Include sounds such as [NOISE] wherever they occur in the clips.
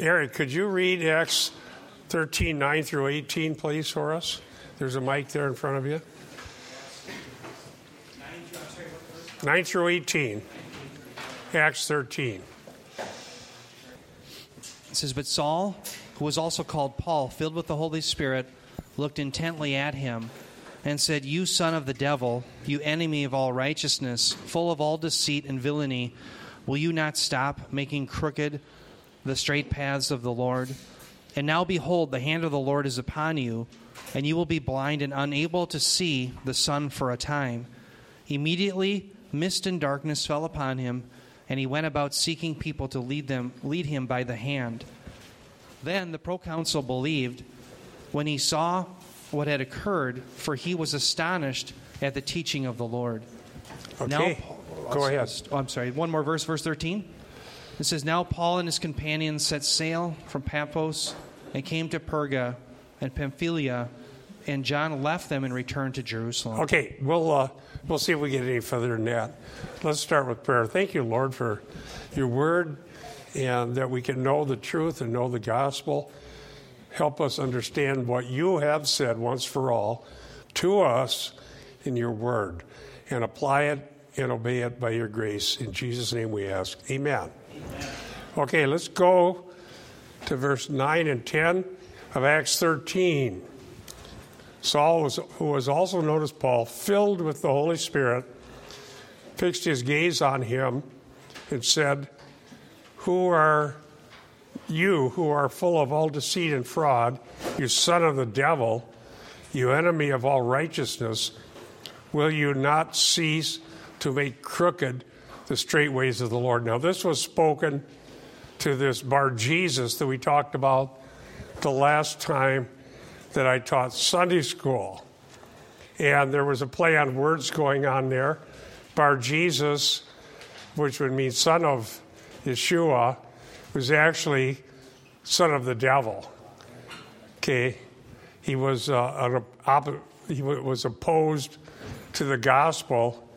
Eric, could you read Acts 13, 9 through 18, please, for us? There's a mic there in front of you. 9 through 18. Acts 13. It says, But Saul, who was also called Paul, filled with the Holy Spirit, looked intently at him and said, You son of the devil, you enemy of all righteousness, full of all deceit and villainy, will you not stop making crooked the straight paths of the Lord? And now behold, the hand of the Lord is upon you, and you will be blind and unable to see the sun for a time. Immediately, mist and darkness fell upon him, and he went about seeking people to lead them lead him by the hand. Then the proconsul believed when he saw what had occurred, for he was astonished at the teaching of the Lord. Okay. Go ahead. Oh, I'm sorry. One more verse, verse 13. It says, Now Paul and his companions set sail from Paphos and came to Perga and Pamphylia, and John left them and returned to Jerusalem. Okay, we'll, uh, we'll see if we get any further than that. Let's start with prayer. Thank you, Lord, for your word and that we can know the truth and know the gospel. Help us understand what you have said once for all to us in your word and apply it and obey it by your grace. In Jesus' name we ask. Amen. Okay, let's go to verse 9 and 10 of Acts 13. Saul, was, who was also known as Paul, filled with the Holy Spirit, fixed his gaze on him and said, Who are you who are full of all deceit and fraud, you son of the devil, you enemy of all righteousness, will you not cease to make crooked the straight ways of the Lord? Now, this was spoken to this Bar Jesus that we talked about the last time that I taught Sunday school. And there was a play on words going on there. Bar Jesus, which would mean son of Yeshua, was actually son of the devil. Okay, he was uh, op- he was opposed to the gospel.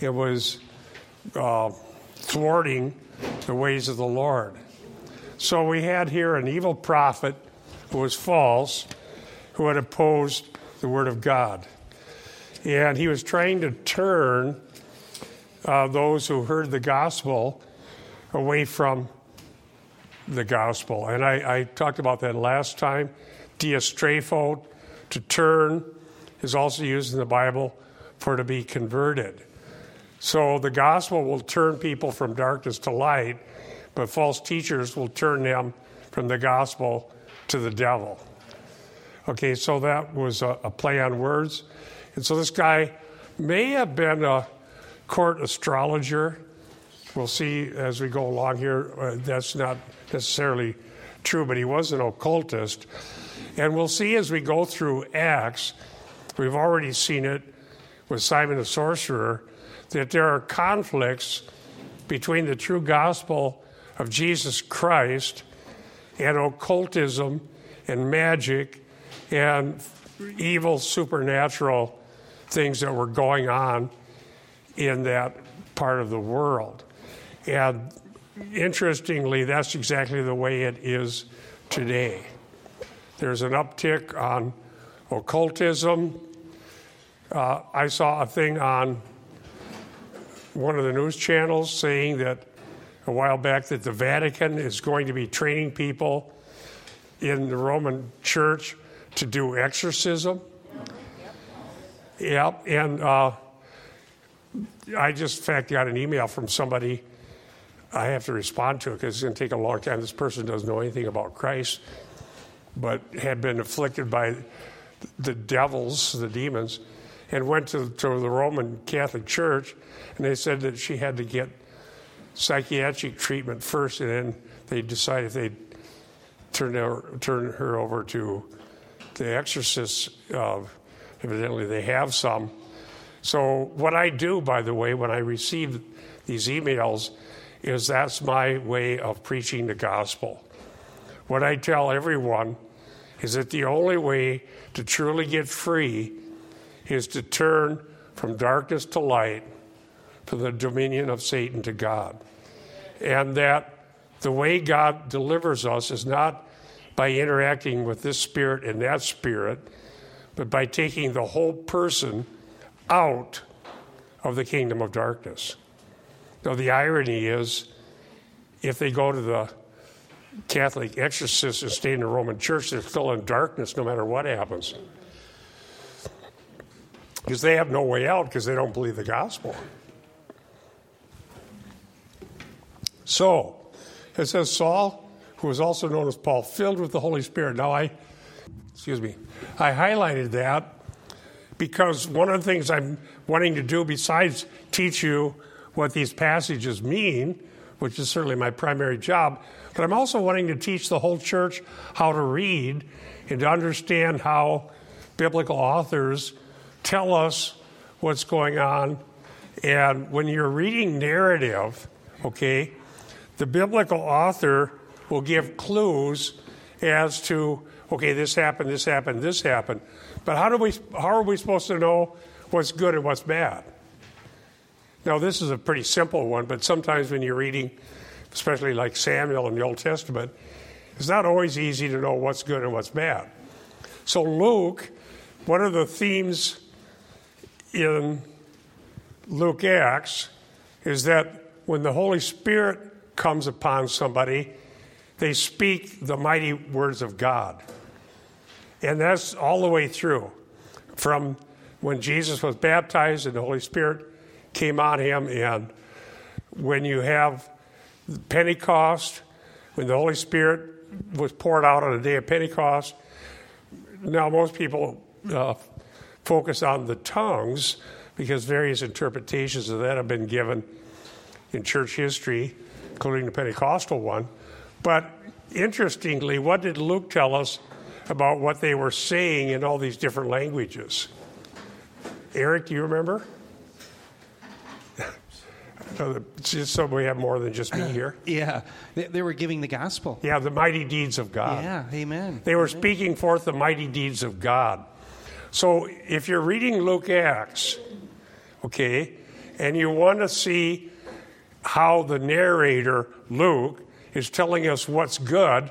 It was uh, thwarting the ways of the Lord. So we had here an evil prophet who was false, who had opposed the word of God, and he was trying to turn uh, those who heard the gospel away from the gospel. And I, I talked about that last time. Diastrepho, to turn, is also used in the Bible for to be converted. So the gospel will turn people from darkness to light, but false teachers will turn them from the gospel to the devil. Okay, so that was a, a play on words. And so this guy may have been a court astrologer. We'll see as we go along here. Uh, that's not necessarily true, but he was an occultist. And we'll see as we go through Acts, we've already seen it with Simon the sorcerer, that there are conflicts between the true gospel of Jesus Christ and occultism and magic and evil supernatural things that were going on in that part of the world. And interestingly, that's exactly the way it is today. There's an uptick on occultism. Uh, I saw a thing on one of the news channels saying that a while back that the Vatican is going to be training people in the Roman Church to do exorcism. Yep, and uh, I just, in fact, got an email from somebody I have to respond to it because it's going to take a long time. This person doesn't know anything about Christ, but had been afflicted by the devils, the demons, and went to, to the Roman Catholic Church, and they said that she had to get psychiatric treatment first, and then they decided if they'd turn her, her over to the exorcists. Uh, evidently, they have some. So, what I do, by the way, when I receive these emails, is that's my way of preaching the gospel. What I tell everyone is that the only way to truly get free is to turn from darkness to light, from the dominion of Satan to God. And that the way God delivers us is not by interacting with this spirit and that spirit, but by taking the whole person out of the kingdom of darkness. Now, the irony is if they go to the Catholic exorcist and stay in the Roman church, they're still in darkness no matter what happens. Because they have no way out because they don't believe the gospel. So, it says Saul, who was also known as Paul, filled with the Holy Spirit. Now, I, excuse me, I highlighted that because one of the things I'm wanting to do, besides teach you what these passages mean, which is certainly my primary job, but I'm also wanting to teach the whole church how to read and to understand how biblical authors tell us what's going on. And when you're reading narrative, okay, the biblical author will give clues as to, okay, this happened, this happened, this happened. But how, do we, how are we supposed to know what's good and what's bad? Now, this is a pretty simple one, but sometimes when you're reading, especially like Samuel in the Old Testament, it's not always easy to know what's good and what's bad. So, Luke, one of the themes in Luke Acts is that when the Holy Spirit comes upon somebody, they speak the mighty words of God. And that's all the way through. From when Jesus was baptized and the Holy Spirit came on him, and when you have Pentecost, when the Holy Spirit was poured out on the day of Pentecost, now most people uh, focus on the tongues because various interpretations of that have been given in church history, including the Pentecostal one. But interestingly, what did Luke tell us about what they were saying in all these different languages? Eric, do you remember? [LAUGHS] so we have more than just me here. [CLEARS THROAT] Yeah, they, they, were giving the gospel. Yeah, the mighty deeds of God. Yeah, amen. They were amen. speaking forth the mighty deeds of God. So if you're reading Luke Acts, okay, and you want to see how the narrator, Luke, is telling us what's good,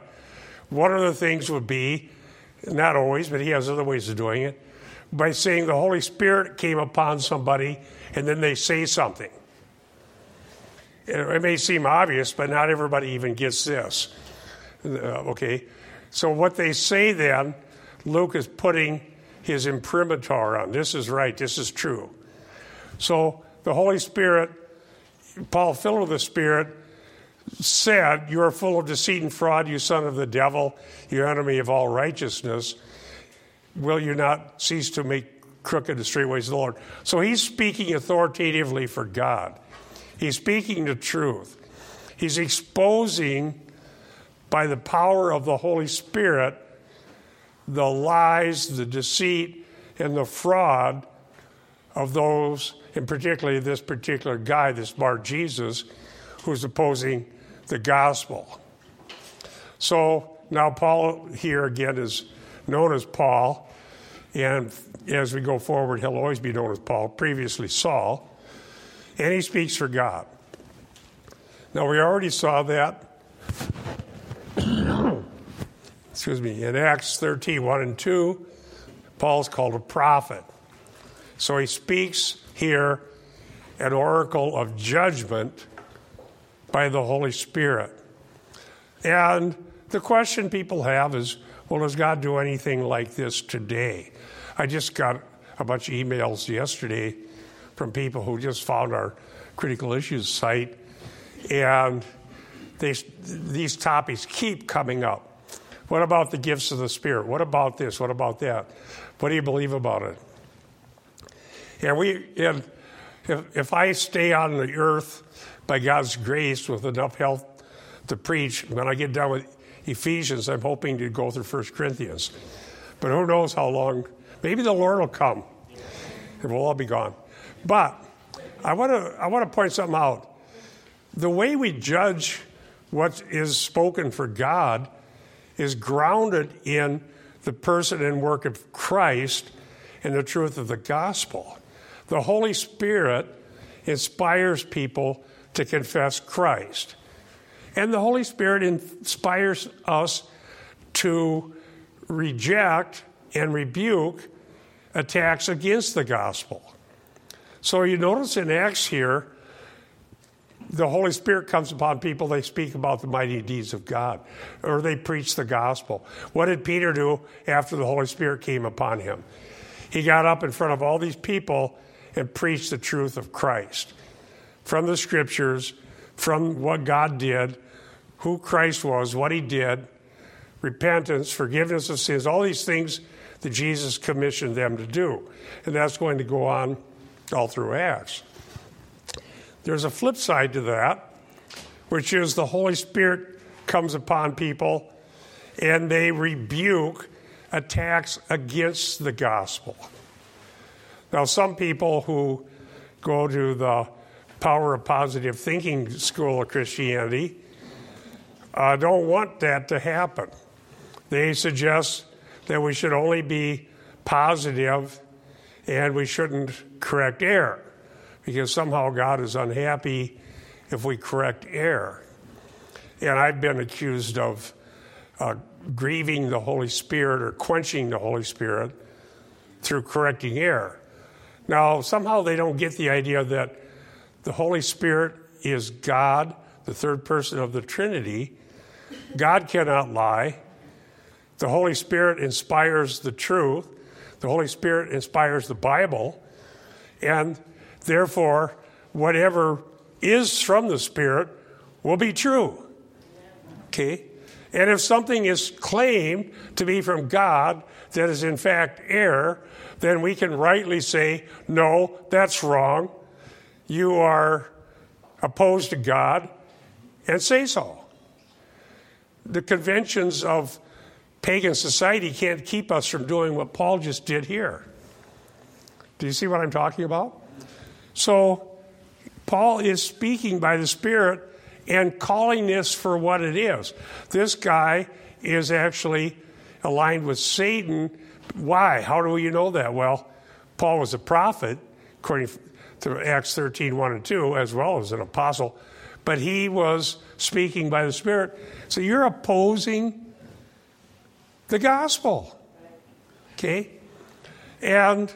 one of the things would be, not always, but he has other ways of doing it, by saying the Holy Spirit came upon somebody and then they say something. It may seem obvious, but not everybody even gets this. Uh, okay? So, what they say then, Luke is putting his imprimatur on. This is right, this is true. So, the Holy Spirit, Paul, filled with the Spirit, said, You are full of deceit and fraud, you son of the devil, you enemy of all righteousness. Will you not cease to make crooked the straight ways of the Lord? So, he's speaking authoritatively for God. He's speaking the truth. He's exposing by the power of the Holy Spirit the lies, the deceit, and the fraud of those, and particularly this particular guy, this Bar Jesus, who's opposing the gospel. So now Paul here again is known as Paul, and as we go forward, he'll always be known as Paul, previously Saul and he speaks for God. Now, we already saw that, excuse me, in Acts 13 1 and 2, Paul's called a prophet. So he speaks here an oracle of judgment by the Holy Spirit. And the question people have is well, does God do anything like this today? I just got a bunch of emails yesterday from people who just found our critical issues site, and they, these topics keep coming up. What about the gifts of the Spirit? What about this? What about that? What do you believe about it? And we, and if, if I stay on the earth by God's grace with enough health to preach, when I get done with Ephesians, I'm hoping to go through 1 Corinthians. But who knows how long? Maybe the Lord will come and we'll all be gone. But I want to I want to point something out. The way we judge what is spoken for God is grounded in the person and work of Christ and the truth of the gospel. The Holy Spirit inspires people to confess Christ. And the Holy Spirit inspires us to reject and rebuke attacks against the gospel. So you notice in Acts here, the Holy Spirit comes upon people, they speak about the mighty deeds of God, or they preach the gospel. What did Peter do after the Holy Spirit came upon him? He got up in front of all these people and preached the truth of Christ from the scriptures, from what God did, who Christ was, what he did, repentance, forgiveness of sins, all these things that Jesus commissioned them to do. And that's going to go on all through Acts. There's a flip side to that, which is the Holy Spirit comes upon people and they rebuke attacks against the gospel. Now, some people who go to the power of positive thinking school of Christianity uh, don't want that to happen. They suggest that we should only be positive and we shouldn't correct error because somehow God is unhappy if we correct error. And I've been accused of uh, grieving the Holy Spirit or quenching the Holy Spirit through correcting error. Now, somehow they don't get the idea that the Holy Spirit is God, the third person of the Trinity. God cannot lie. The Holy Spirit inspires the truth. The Holy Spirit inspires the Bible. And therefore, whatever is from the Spirit will be true. Okay? And if something is claimed to be from God that is in fact error, then we can rightly say, no, that's wrong. You are opposed to God, and say so. The conventions of pagan society can't keep us from doing what Paul just did here. Do you see what I'm talking about? So, Paul is speaking by the Spirit and calling this for what it is. This guy is actually aligned with Satan. Why? How do you know that? Well, Paul was a prophet, according to Acts 13 1 and 2, as well as an apostle, but he was speaking by the Spirit. So you're opposing the gospel. Okay? And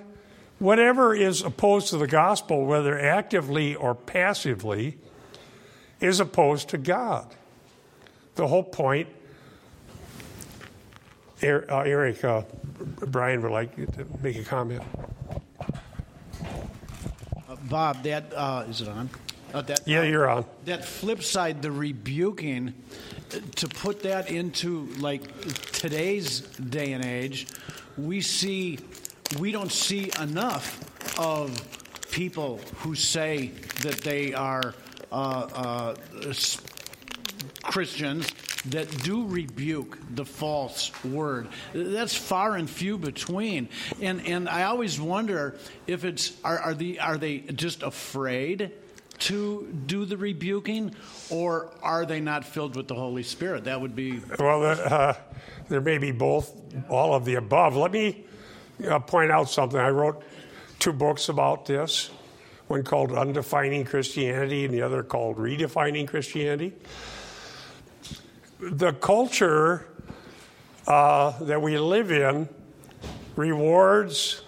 whatever is opposed to the gospel, whether actively or passively, is opposed to God. The whole point, er, uh, Eric, uh, Brian would like to make a comment. Uh, Bob, that uh, is it on? Uh, that, yeah, you're on. That flip side, the rebuking, to put that into like today's day and age, we see we don't see enough of people who say that they are uh, uh, Christians that do rebuke the false word. That's far and few between. And and I always wonder if it's are are the are they just afraid to do the rebuking, or are they not filled with the Holy Spirit? That would be well. Uh, there may be both, all of the above. Let me point out something. I wrote two books about this. One called Undefining Christianity, and the other called Redefining Christianity. The culture uh, that we live in rewards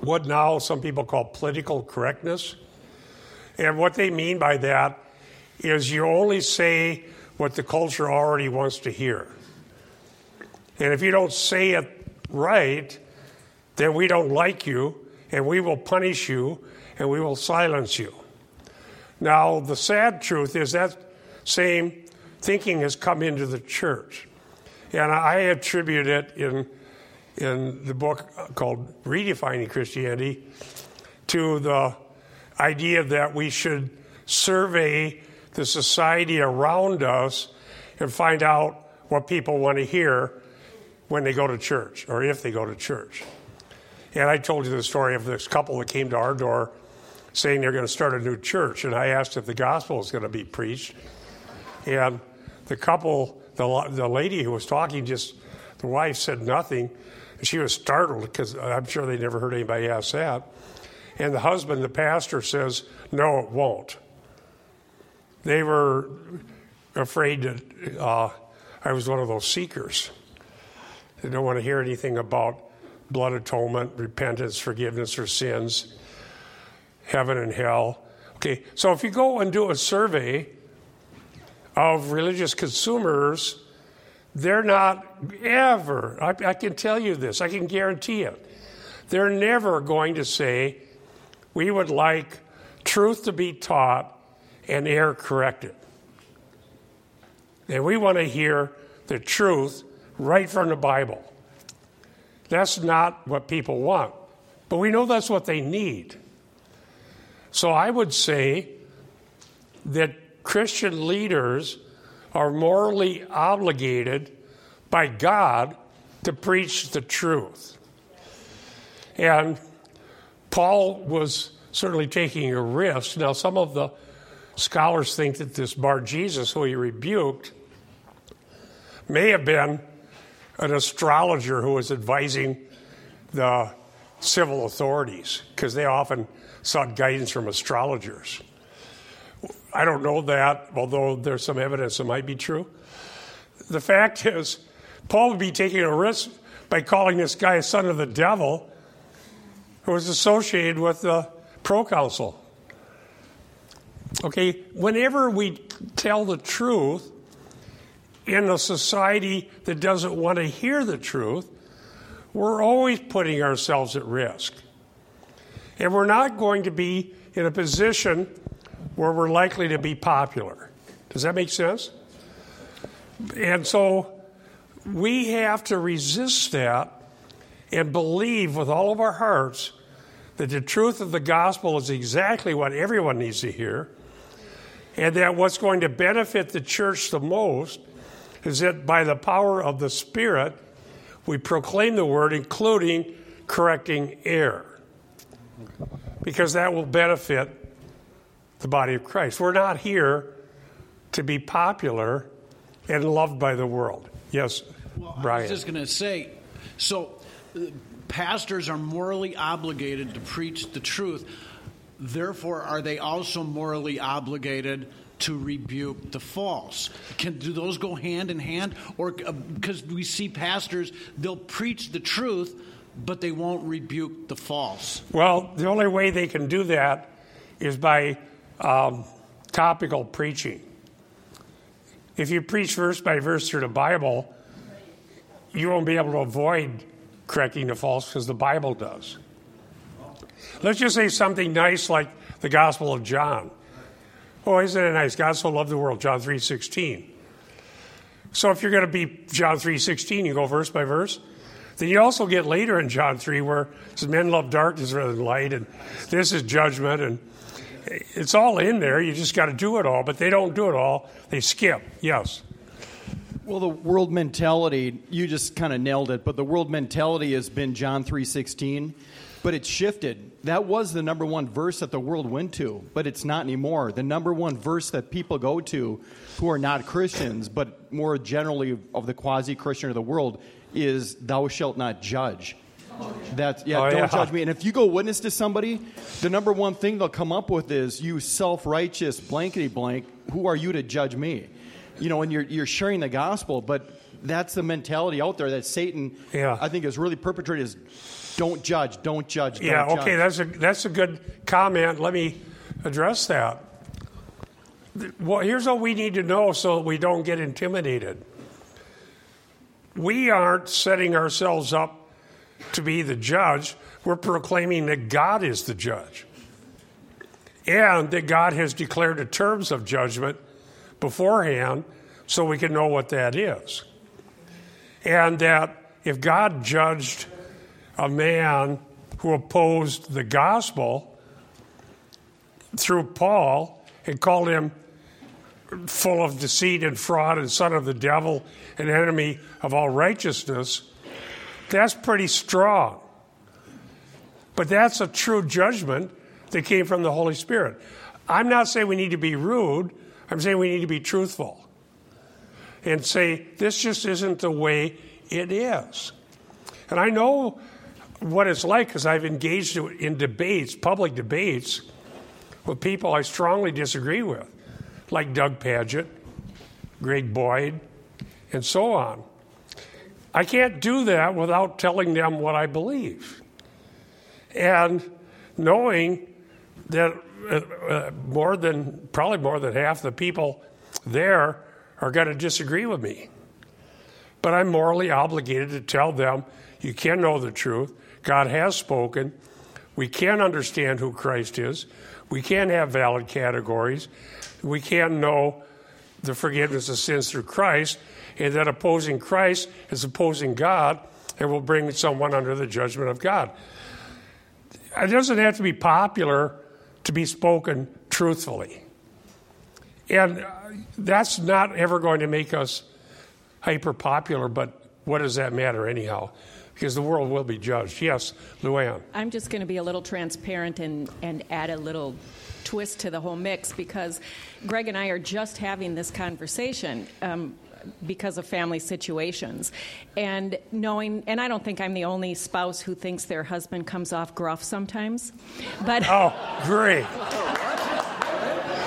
what now some people call political correctness. And what they mean by that is you only say what the culture already wants to hear. And if you don't say it right, then we don't like you and we will punish you and we will silence you. Now, the sad truth is that same thinking has come into the church. And I attribute it in, in the book called Redefining Christianity to the idea that we should survey the society around us and find out what people want to hear when they go to church or if they go to church. And I told you the story of this couple that came to our door saying they're going to start a new church. And I asked if the gospel was going to be preached. And the couple, the, the lady who was talking, just the wife said nothing. And she was startled because I'm sure they never heard anybody ask that. And the husband, the pastor, says, No, it won't. They were afraid that uh, I was one of those seekers. They don't want to hear anything about blood atonement, repentance, forgiveness for sins, heaven and hell. Okay, so if you go and do a survey of religious consumers, they're not ever, I, I, can tell you this, I can guarantee it, they're never going to say, we would like truth to be taught and error corrected. And we want to hear the truth right from the Bible. That's not what people want, but we know that's what they need. So I would say that Christian leaders are morally obligated by God to preach the truth. And Paul was certainly taking a risk. Now, some of the scholars think that this Bar Jesus, who he rebuked, may have been an astrologer who was advising the civil authorities because they often sought guidance from astrologers. I don't know that, although there's some evidence it might be true. The fact is, Paul would be taking a risk by calling this guy a son of the devil who was associated with the proconsul. Okay, whenever we tell the truth in a society that doesn't want to hear the truth, we're always putting ourselves at risk. And we're not going to be in a position where we're likely to be popular. Does that make sense? And so we have to resist that and believe with all of our hearts that the truth of the gospel is exactly what everyone needs to hear, and that what's going to benefit the church the most is that by the power of the Spirit, we proclaim the word, including correcting error, because that will benefit the body of Christ. We're not here to be popular and loved by the world. Yes, well, Brian. I was just going to say so, uh, pastors are morally obligated to preach the truth. Therefore, are they also morally obligated to rebuke the false? Can do those go hand in hand, or because uh, we see pastors, they'll preach the truth, but they won't rebuke the false? Well, the only way they can do that is by um, topical preaching. If you preach verse by verse through the Bible, you won't be able to avoid correcting the false because the Bible does. Let's just say something nice like the Gospel of John. Oh, isn't it nice? God so loved the world, John 3.16. So if you're going to be John 3.16, you go verse by verse. Then you also get later in John 3 where it says men love darkness rather than light, and this is judgment, and it's all in there. You just got to do it all, but they don't do it all. They skip. Yes. Well, the world mentality, you just kind of nailed it, but the world mentality has been John 3:16, but it's shifted. That was the number one verse that the world went to, but it's not anymore. The number one verse that people go to who are not Christians, but more generally of the quasi-Christian of the world is thou shalt not judge. That's yeah, oh, don't yeah. judge me. And if you go witness to somebody, the number one thing they'll come up with is you self-righteous blankety blank, who are you to judge me? You know, and you're you're sharing the gospel, but that's the mentality out there that Satan yeah. I think is really perpetrated is don't judge, don't judge, don't Yeah, okay, judge. that's a that's a good comment. Let me address that. Well, here's what we need to know so that we don't get intimidated. We aren't setting ourselves up to be the judge, we're proclaiming that God is the judge. And that God has declared the terms of judgment beforehand so we can know what that is. And that if God judged a man who opposed the gospel through Paul and called him full of deceit and fraud and son of the devil and enemy of all righteousness, that's pretty strong. But that's a true judgment that came from the Holy Spirit. I'm not saying we need to be rude, I'm saying we need to be truthful and say, this just isn't the way it is. And I know what it's like because I've engaged in debates, public debates, with people I strongly disagree with, like Doug Pagitt, Greg Boyd, and so on. I can't do that without telling them what I believe. And knowing that uh, uh, more than, probably more than half the people there are going to disagree with me. But I'm morally obligated to tell them you can know the truth. God has spoken. We can understand who Christ is. We can have valid categories. We can know the forgiveness of sins through Christ, and that opposing Christ is opposing God and will bring someone under the judgment of God. It doesn't have to be popular to be spoken truthfully. And that's not ever going to make us hyper popular, but what does that matter anyhow? Because the world will be judged. Yes, Luann. I'm just going to be a little transparent and, and add a little twist to the whole mix because Greg and I are just having this conversation. Um, because of family situations. And knowing, and I don't think I'm the only spouse who thinks their husband comes off gruff sometimes. But oh, great. [LAUGHS]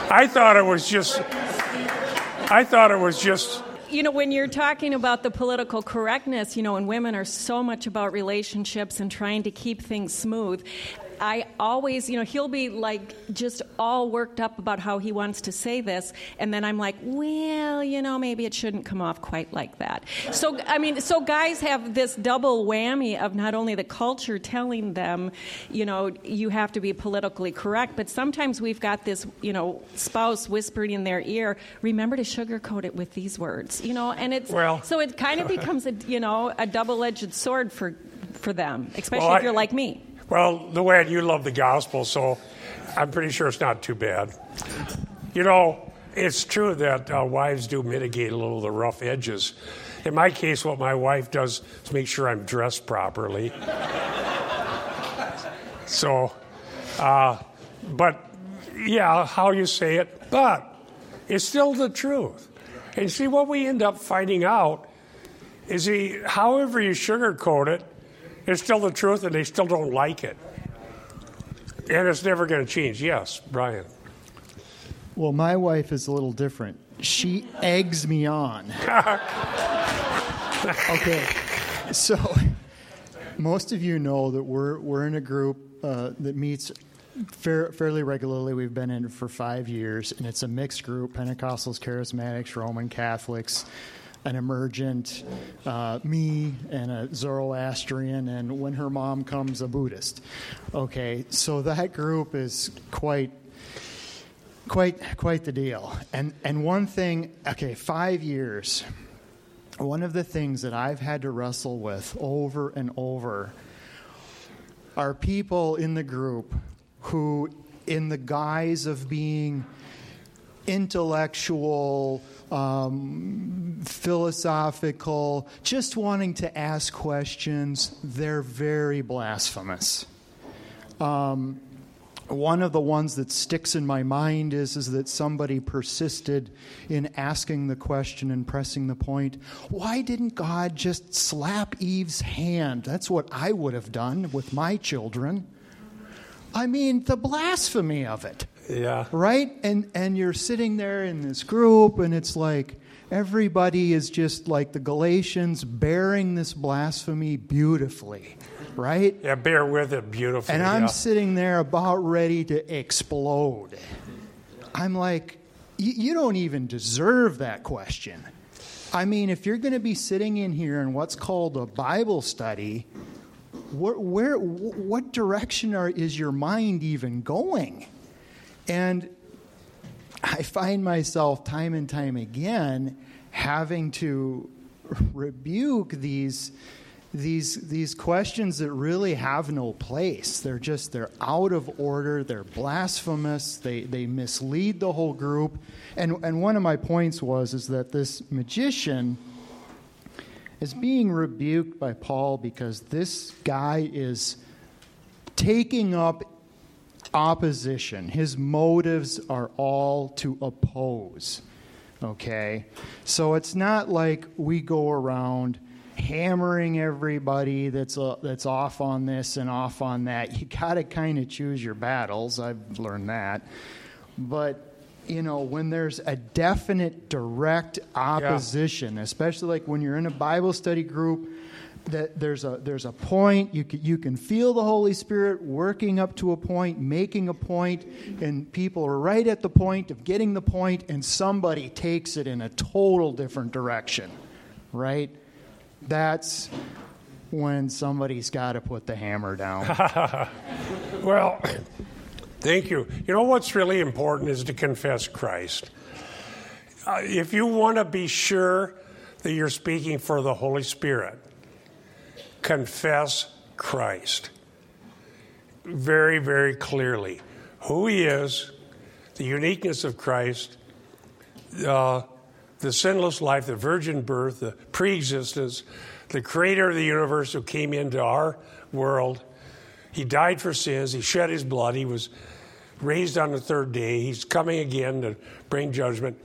I thought it was just, I thought it was just you know, when you're talking about the political correctness, you know, and women are so much about relationships and trying to keep things smooth, I always, you know, he'll be like just all worked up about how he wants to say this, and then I'm like, well, you know, maybe it shouldn't come off quite like that. So, I mean, so guys have this double whammy of not only the culture telling them, you know, you have to be politically correct, but sometimes we've got this, you know, spouse whispering in their ear, remember to sugarcoat it with these words, you know, and it's, well, so it kind of [LAUGHS] becomes a, you know, a double edged sword for, for them, especially well, if you're like me. Well, Luann, you love the gospel, so I'm pretty sure it's not too bad. You know, it's true that uh, wives do mitigate a little of the rough edges. In my case, what my wife does is make sure I'm dressed properly. [LAUGHS] so, uh, but yeah, how you say it, but it's still the truth. And see, what we end up finding out is he, however you sugarcoat it, it's still the truth, and they still don't like it. And it's never going to change. Yes, Brian. Well, my wife is a little different. She eggs me on. [LAUGHS] okay, so most of you know that we're, we're in a group uh, that meets fair, fairly regularly. We've been in it for five years, and it's a mixed group Pentecostals, Charismatics, Roman Catholics an emergent, uh, me, and a Zoroastrian, and when her mom comes, a Buddhist. Okay, so that group is quite quite quite the deal. And and one thing, okay, five years. One of the things that I've had to wrestle with over and over are people in the group who, in the guise of being intellectual, um, philosophical, just wanting to ask questions, they're very blasphemous. Um, one of the ones that sticks in my mind is, is that somebody persisted in asking the question and pressing the point why didn't God just slap Eve's hand? That's what I would have done with my children. I mean, the blasphemy of it. Yeah. Right? And and you're sitting there in this group and it's like everybody is just like the Galatians bearing this blasphemy beautifully. Right? Yeah, bear with it beautifully. And I'm yeah. sitting there about ready to explode. I'm like, you don't even deserve that question. I mean, if you're going to be sitting in here in what's called a Bible study, where, where what direction are, is your mind even going? And I find myself time and time again having to rebuke these these these questions that really have no place. They're just they're out of order, they're blasphemous, they they mislead the whole group. And and one of my points was is that this magician is being rebuked by Paul because this guy is taking up opposition. His motives are all to oppose. Okay? So it's not like we go around hammering everybody that's uh, that's off on this and off on that. You got to kind of choose your battles. I've learned that. But you know, when there's a definite direct opposition, especially like when you're in a Bible study group, that there's a there's a point you can, you can feel the Holy Spirit working up to a point, making a point, and people are right at the point of getting the point, and somebody takes it in a total different direction, right? That's when somebody's got to put the hammer down. [LAUGHS] Well, thank you. You know what's really important is to confess Christ. Uh, if you want to be sure that you're speaking for the Holy Spirit, confess Christ very, very clearly. Who He is, the uniqueness of Christ, uh, the sinless life, the virgin birth, the pre existence, the creator of the universe who came into our world. He died for sins, He shed His blood, He was raised on the third day, He's coming again to bring judgment.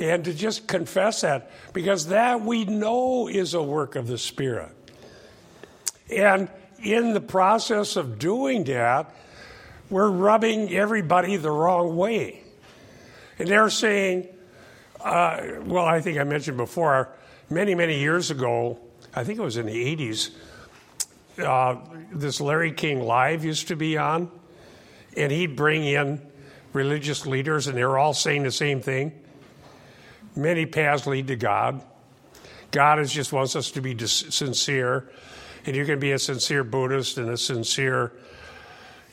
And to just confess that, because that we know is a work of the Spirit. And in the process of doing that, we're rubbing everybody the wrong way. And they're saying, uh, well, I think I mentioned before, many, many years ago, I think it was in the 80s, uh, this Larry King Live used to be on, and he'd bring in religious leaders, and they were all saying the same thing. Many paths lead to God. God is just wants us to be dis- sincere, and you can be a sincere Buddhist and a sincere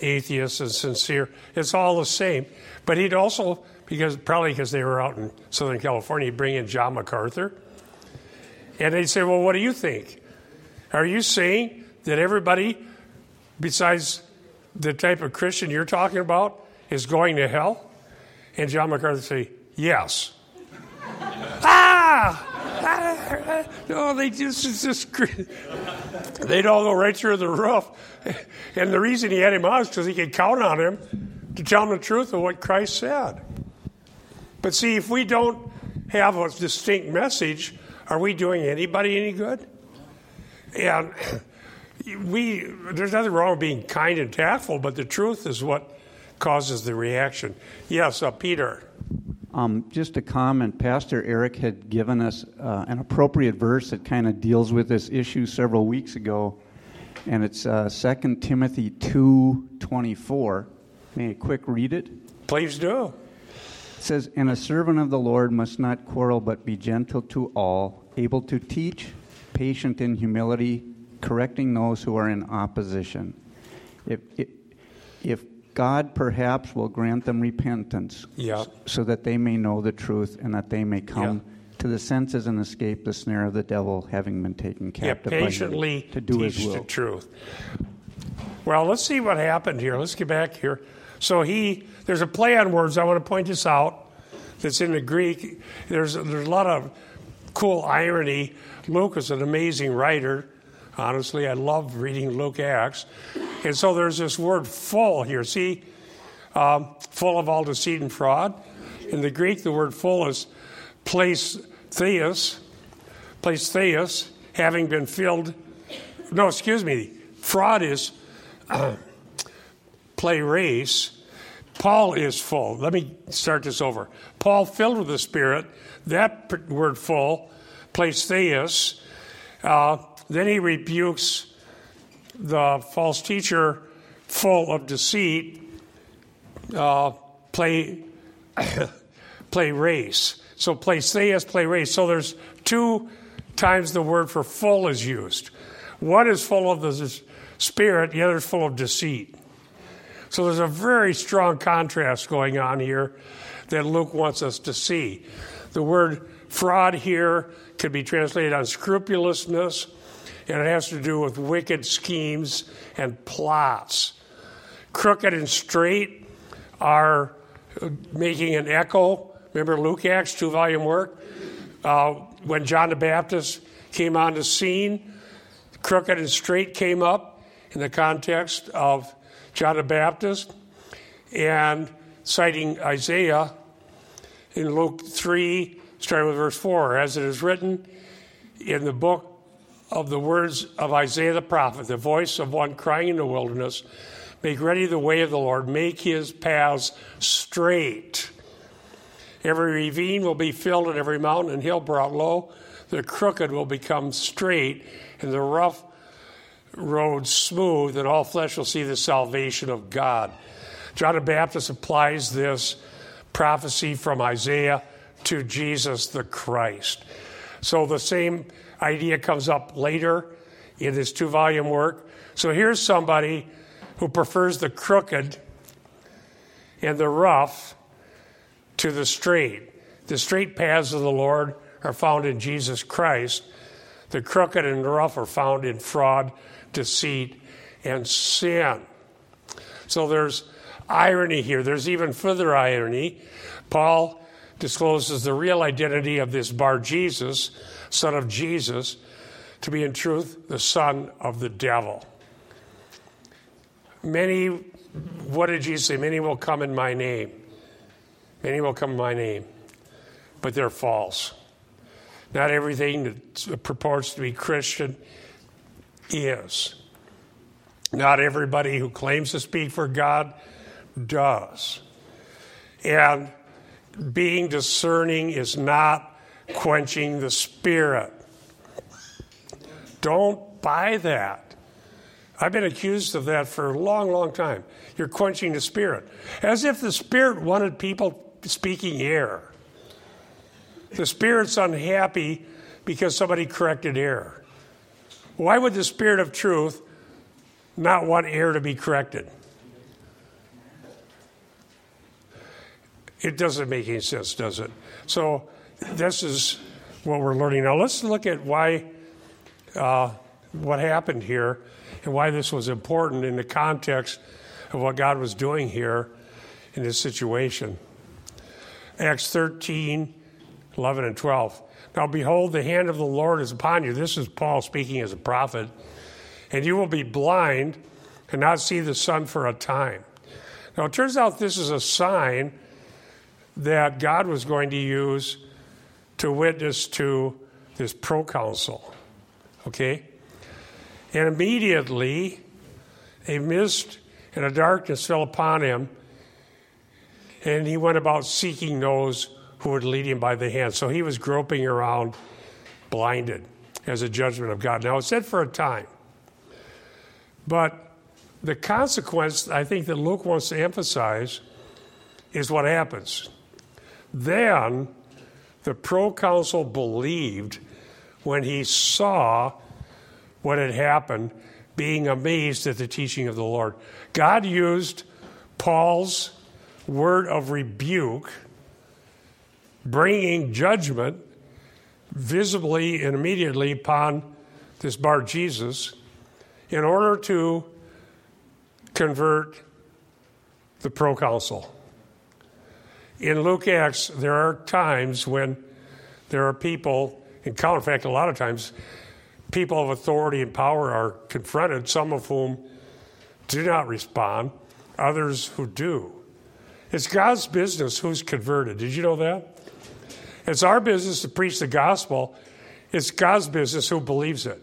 atheist and sincere. It's all the same. But he'd also, because probably because they were out in Southern California, he'd bring in John MacArthur, and they'd say, "Well, what do you think? Are you saying that everybody, besides the type of Christian you're talking about, is going to hell?" And John MacArthur would say, "Yes." [LAUGHS] ah! No, [LAUGHS] they just, just, they'd all go right through the roof. And the reason he had him on is because he could count on him to tell him the truth of what Christ said. But see, if we don't have a distinct message, are we doing anybody any good? And [CLEARS THROAT] we, there's nothing wrong with being kind and tactful, but the truth is what causes the reaction. Yes, uh, Peter. Um, just a comment. Pastor Eric had given us uh, an appropriate verse that kind of deals with this issue several weeks ago, and it's uh, 2 Timothy 2.24. May I quick read it? Please do. It says, And a servant of the Lord must not quarrel, but be gentle to all, able to teach, patient in humility, correcting those who are in opposition. If, if, if God perhaps will grant them repentance Yeah. so that they may know the truth and that they may come Yeah. to the senses and escape the snare of the devil, having been taken Yeah, captive by him patiently to do teach his the truth. Well, let's see what happened here. Let's get back here. So he, there's a play on words. I want to point this out. That's in the Greek. There's there's a lot of cool irony. Luke is an amazing writer. Honestly, I love reading Luke Acts. And so there's this word full here. See, um, full of all deceit and fraud. In the Greek, the word full is place theos, plestheis, having been filled. No, excuse me. Fraud is uh, pleres. Paul is full. Let me start this over. Paul filled with the Spirit. That word full, plestheis. Uh, then he rebukes the false teacher full of deceit, uh, play [COUGHS] pleres. So play theos, pleres. So there's two times the word for full is used. One is full of the spirit, the other is full of deceit. So there's a very strong contrast going on here that Luke wants us to see. The word fraud here could be translated unscrupulousness, and it has to do with wicked schemes and plots. Crooked and straight are making an echo. Remember Luke Acts, two volume work? Uh, when John the Baptist came on the scene, crooked and straight came up in the context of John the Baptist, and citing Isaiah in Luke 3, starting with verse 4, as it is written in the book of the words of Isaiah the prophet, the voice of one crying in the wilderness, make ready the way of the Lord, make his paths straight. Every ravine will be filled, and every mountain and hill brought low. The crooked will become straight, and the rough road smooth, and all flesh will see the salvation of God. John the Baptist applies this prophecy from Isaiah to Jesus the Christ. So the same idea comes up later in this two volume work. So here's somebody who prefers the crooked and the rough to the straight. The straight paths of the Lord are found in Jesus Christ. The crooked and the rough are found in fraud, deceit, and sin. So there's irony here. There's even further irony. Paul discloses the real identity of this Bar Jesus, son of Jesus, to be in truth the son of the devil. Many, what did Jesus say? Many will come in my name. Many will come in my name, but they're false. Not everything that purports to be Christian is. Not everybody who claims to speak for God does. And being discerning is not quenching the spirit. Don't buy that. I've been accused of that for a long, long time. You're quenching the spirit. As if the spirit wanted people speaking air. The spirit's unhappy because somebody corrected error. Why would the spirit of truth not want error to be corrected? It doesn't make any sense, does it? So, this is what we're learning now. Let's look at why, uh, what happened here, and why this was important in the context of what God was doing here in this situation. Acts 13, 11, and 12. Now, behold, the hand of the Lord is upon you. This is Paul speaking as a prophet. And you will be blind and not see the sun for a time. Now, it turns out this is a sign that God was going to use to witness to this proconsul. Okay? And immediately a mist and a darkness fell upon him, and he went about seeking those who would lead him by the hand. So he was groping around, blinded, as a judgment of God. Now, it said for a time. But the consequence, I think, that Luke wants to emphasize is what happens. Then the proconsul believed when he saw what had happened, being amazed at the teaching of the Lord. God used Paul's word of rebuke, bringing judgment visibly and immediately upon this Bar Jesus in order to convert the proconsul in Luke Acts, there are times when there are people, in in fact, a lot of times, people of authority and power are confronted, some of whom do not respond, others who do. It's God's business who's converted. Did you know that? It's our business to preach the gospel. It's God's business who believes it.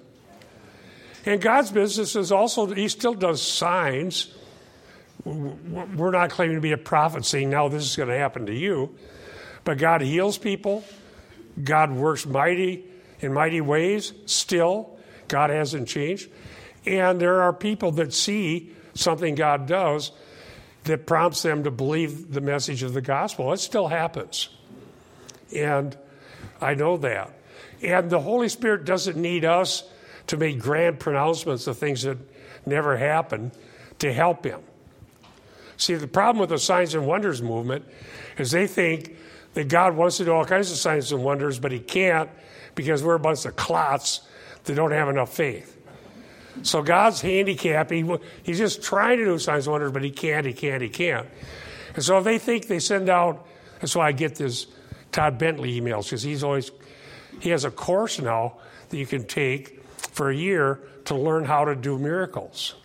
And God's business is also, He still does signs we're not claiming to be a prophet saying, now this is going to happen to you. But God heals people. God works mighty in mighty ways still. God hasn't changed. And there are people that see something God does that prompts them to believe the message of the gospel. It still happens. And I know that. And the Holy Spirit doesn't need us to make grand pronouncements of things that never happen to help Him. See, the problem with the signs and wonders movement is they think that God wants to do all kinds of signs and wonders, but He can't because we're a bunch of clots that don't have enough faith. So God's handicapping. He's just trying to do signs and wonders, but He can't, He can't, He can't. And so they think they send out, that's why I get this Todd Bentley emails, because he's always, he has a course now that you can take for a year to learn how to do miracles.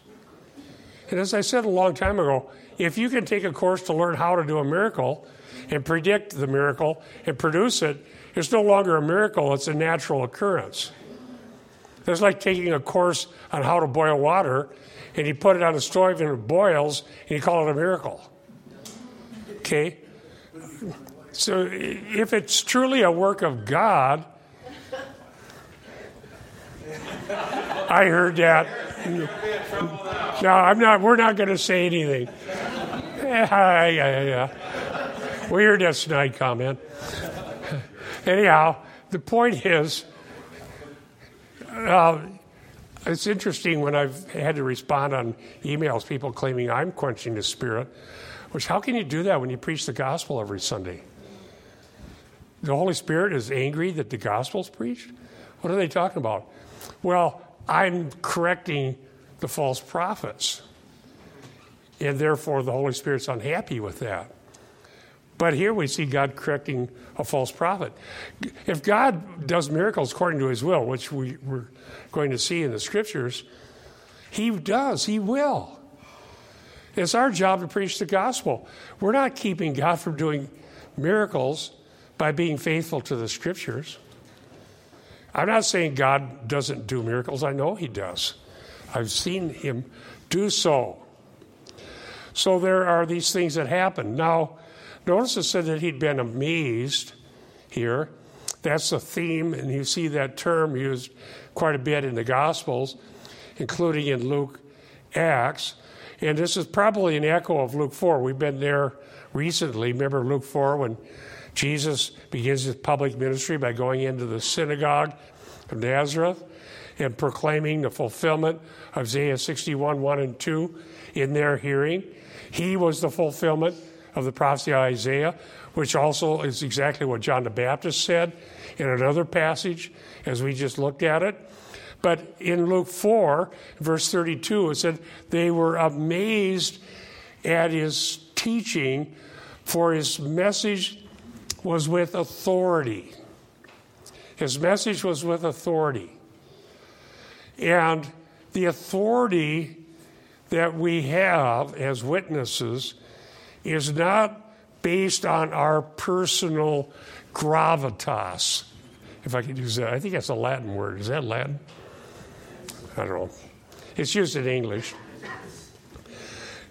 And as I said a long time ago, if you can take a course to learn how to do a miracle and predict the miracle and produce it, it's no longer a miracle, it's a natural occurrence. It's like taking a course on how to boil water and you put it on a stove and it boils and you call it a miracle. Okay? So if it's truly a work of God, I heard that. No, I'm not. We're not going to say anything. Yeah, yeah, yeah. We heard that snide comment. Anyhow, the point is, uh, it's interesting when I've had to respond on emails, people claiming I'm quenching the spirit. Which, how can you do that when you preach the gospel every Sunday? The Holy Spirit is angry that the gospel's preached? What are they talking about? Well, I'm correcting the false prophets. And therefore, the Holy Spirit's unhappy with that. But here we see God correcting a false prophet. If God does miracles according to his will, which we, we're going to see in the scriptures, he does, he will. It's our job to preach the gospel. We're not keeping God from doing miracles by being faithful to the scriptures. I'm not saying God doesn't do miracles, I know he does. I've seen him do so. So there are these things that happen. Now, notice it said that he'd been amazed here. That's the theme, and you see that term used quite a bit in the Gospels, including in Luke, Acts. And this is probably an echo of Luke 4. We've been there recently. Remember Luke 4 when Jesus begins his public ministry by going into the synagogue of Nazareth and proclaiming the fulfillment of Isaiah 61 1 and 2 in their hearing. He was the fulfillment of the prophecy of Isaiah, which also is exactly what John the Baptist said in another passage as we just looked at it. But in Luke 4, verse 32, it said, They were amazed at his teaching, for his message was with authority. His message was with authority. And the authority that we have as witnesses is not based on our personal gravitas. If I could use that, I think that's a Latin word. Is that Latin? I don't know. It's used in English.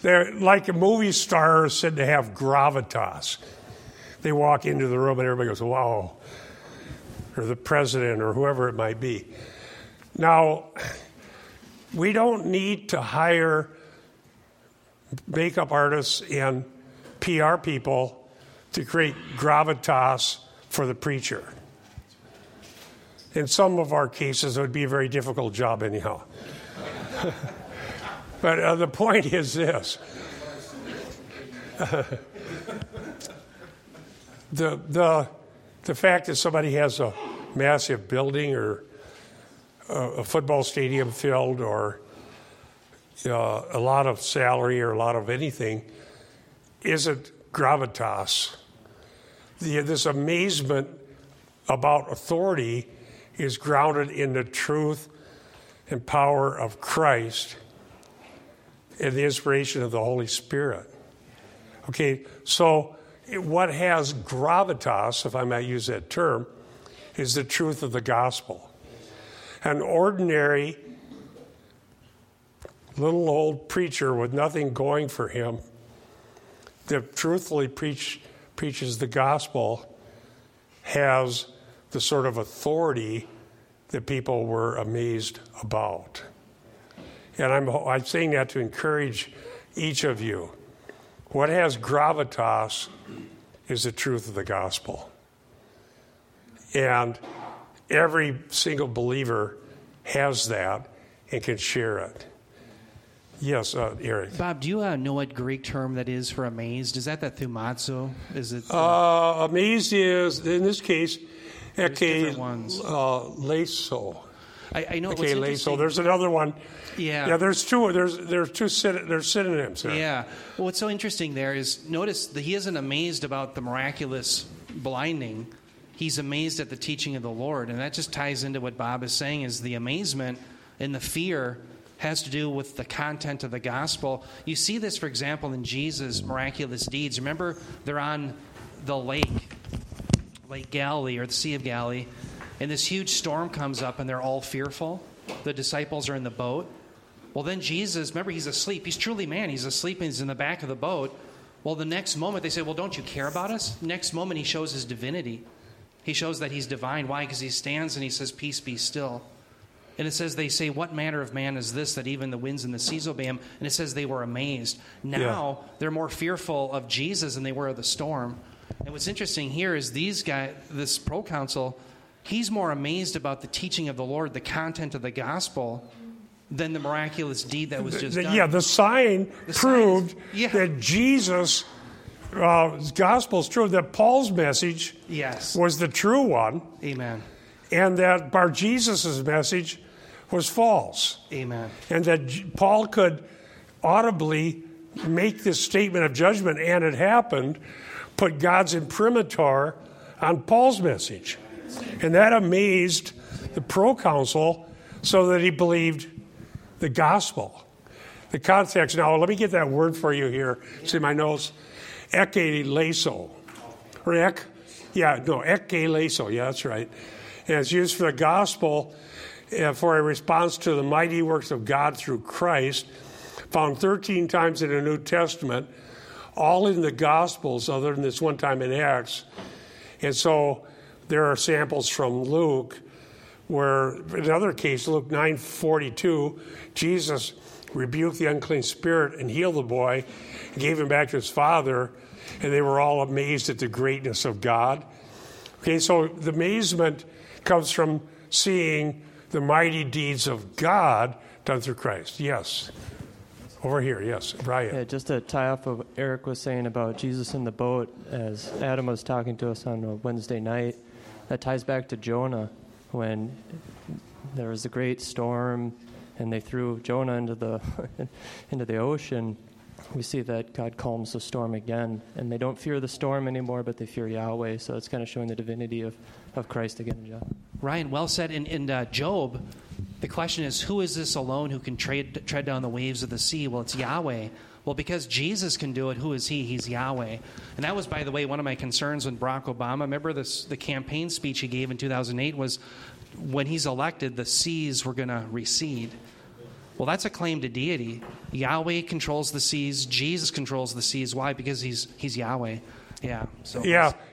They're like a movie star is said to have gravitas. They walk into the room and everybody goes, wow, or the president or whoever it might be. Now, we don't need to hire makeup artists and PR people to create gravitas for the preacher. In some of our cases, it would be a very difficult job, anyhow. [LAUGHS] but uh, the point is this [LAUGHS] the, the, the fact that somebody has a massive building or a, a football stadium filled or uh, a lot of salary or a lot of anything isn't gravitas. The, this amazement about authority is grounded in the truth and power of Christ and the inspiration of the Holy Spirit. Okay, so what has gravitas, if I might use that term, is the truth of the gospel. An ordinary little old preacher with nothing going for him that truthfully preach, preaches the gospel has the sort of authority that people were amazed about. And I'm, I'm saying that to encourage each of you. What has gravitas is the truth of the gospel. And every single believer has that and can share it. Yes, uh, Eric. Bob, do you uh, know what Greek term that is for amazed? Is that that thumazo? Is it? Uh, amazed is, in this case, eke uh, laso. I, I know laso. interesting. There's another one. Yeah. Yeah, there's two. There's there's two there's synonyms there. Yeah. Well, what's so interesting there is notice that he isn't amazed about the miraculous blinding. He's amazed at the teaching of the Lord, and that just ties into what Bob is saying: is the amazement and the fear has to do with the content of the gospel. You see this, for example, in Jesus' miraculous deeds. Remember, they're on the lake, Lake Galilee or the Sea of Galilee, and this huge storm comes up, and they're all fearful. The disciples are in the boat. Well, then Jesus, remember, he's asleep. He's truly man. He's asleep and he's in the back of the boat. Well, the next moment they say, Well, don't you care about us? Next moment he shows his divinity. He shows that he's divine. Why? Because he stands and he says, Peace be still. And it says, They say, What manner of man is this that even the winds and the seas obey him? And it says they were amazed. Now they're more fearful of Jesus than they were of the storm. And what's interesting here is these guys, this proconsul, he's more amazed about the teaching of the Lord, the content of the gospel, than the miraculous deed that was just The- done. yeah, the sign The sign proved is- yeah. that Jesus, uh, is true. that Paul's message Yes. was the true one, Amen. and that Bar Jesus' message was false, Amen. and that J- Paul could audibly make this statement of judgment, and it happened, put God's imprimatur on Paul's message. And that amazed the proconsul so that he believed the gospel. The context, now let me get that word for you here. It's in my notes. Ekeleso. Or ek, yeah, no, ekeleso, yeah, that's right. And it's used for the gospel uh, for a response to the mighty works of God through Christ, found 13 times in the New Testament, all in the Gospels, other than this one time in Acts. And so there are samples from Luke where, in another case, Luke 9:42, Jesus rebuked the unclean spirit and healed the boy, and gave him back to his father, and they were all amazed at the greatness of God. Okay, so the amazement comes from seeing the mighty deeds of God done through Christ. Yes. Over here, yes, Brian. Yeah, just to tie off of what Eric was saying about Jesus in the boat, as Adam was talking to us on Wednesday night, that ties back to Jonah when there was a great storm and they threw Jonah into the [LAUGHS] into the ocean. We see that God calms the storm again, and they don't fear the storm anymore, but they fear Yahweh. So it's kind of showing the divinity of, of Christ again. in John. Ryan, well said. In, in uh, Job, the question is, who is this alone who can tread, tread down the waves of the sea? Well, it's Yahweh. Well, because Jesus can do it, who is he? He's Yahweh. And that was, by the way, one of my concerns when Barack Obama, remember this, the campaign speech he gave in 2008 was when he's elected, the seas were going to recede. Well, that's a claim to deity. Yahweh controls the seas. Jesus controls the seas. Why? Because he's he's Yahweh. Yeah. So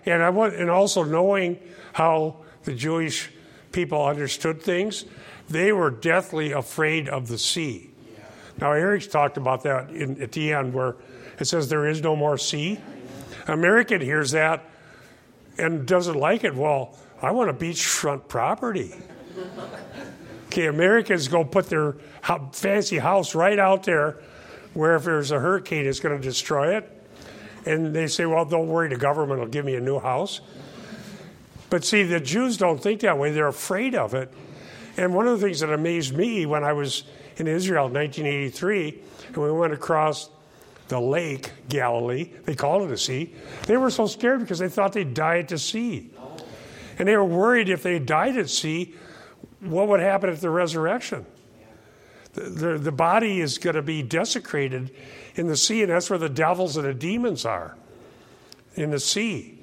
Yeah, and I want, and also knowing how the Jewish people understood things, they were deathly afraid of the sea. Now Eric's talked about that in, at the end, where it says there is no more sea. American hears that and doesn't like it. Well, I want a beachfront property. Okay, Americans go put their fancy house right out there, where if there's a hurricane, it's going to destroy it. And they say, well, don't worry, the government will give me a new house. But see, the Jews don't think that way. They're afraid of it. And one of the things that amazed me when I was in Israel in 1983, and we went across the lake, Galilee, they called it a sea, they were so scared because they thought they'd die at the sea. And they were worried if they died at sea, what would happen at the resurrection? The, the, the body is going to be desecrated in the sea, and that's where the devils and the demons are in the sea.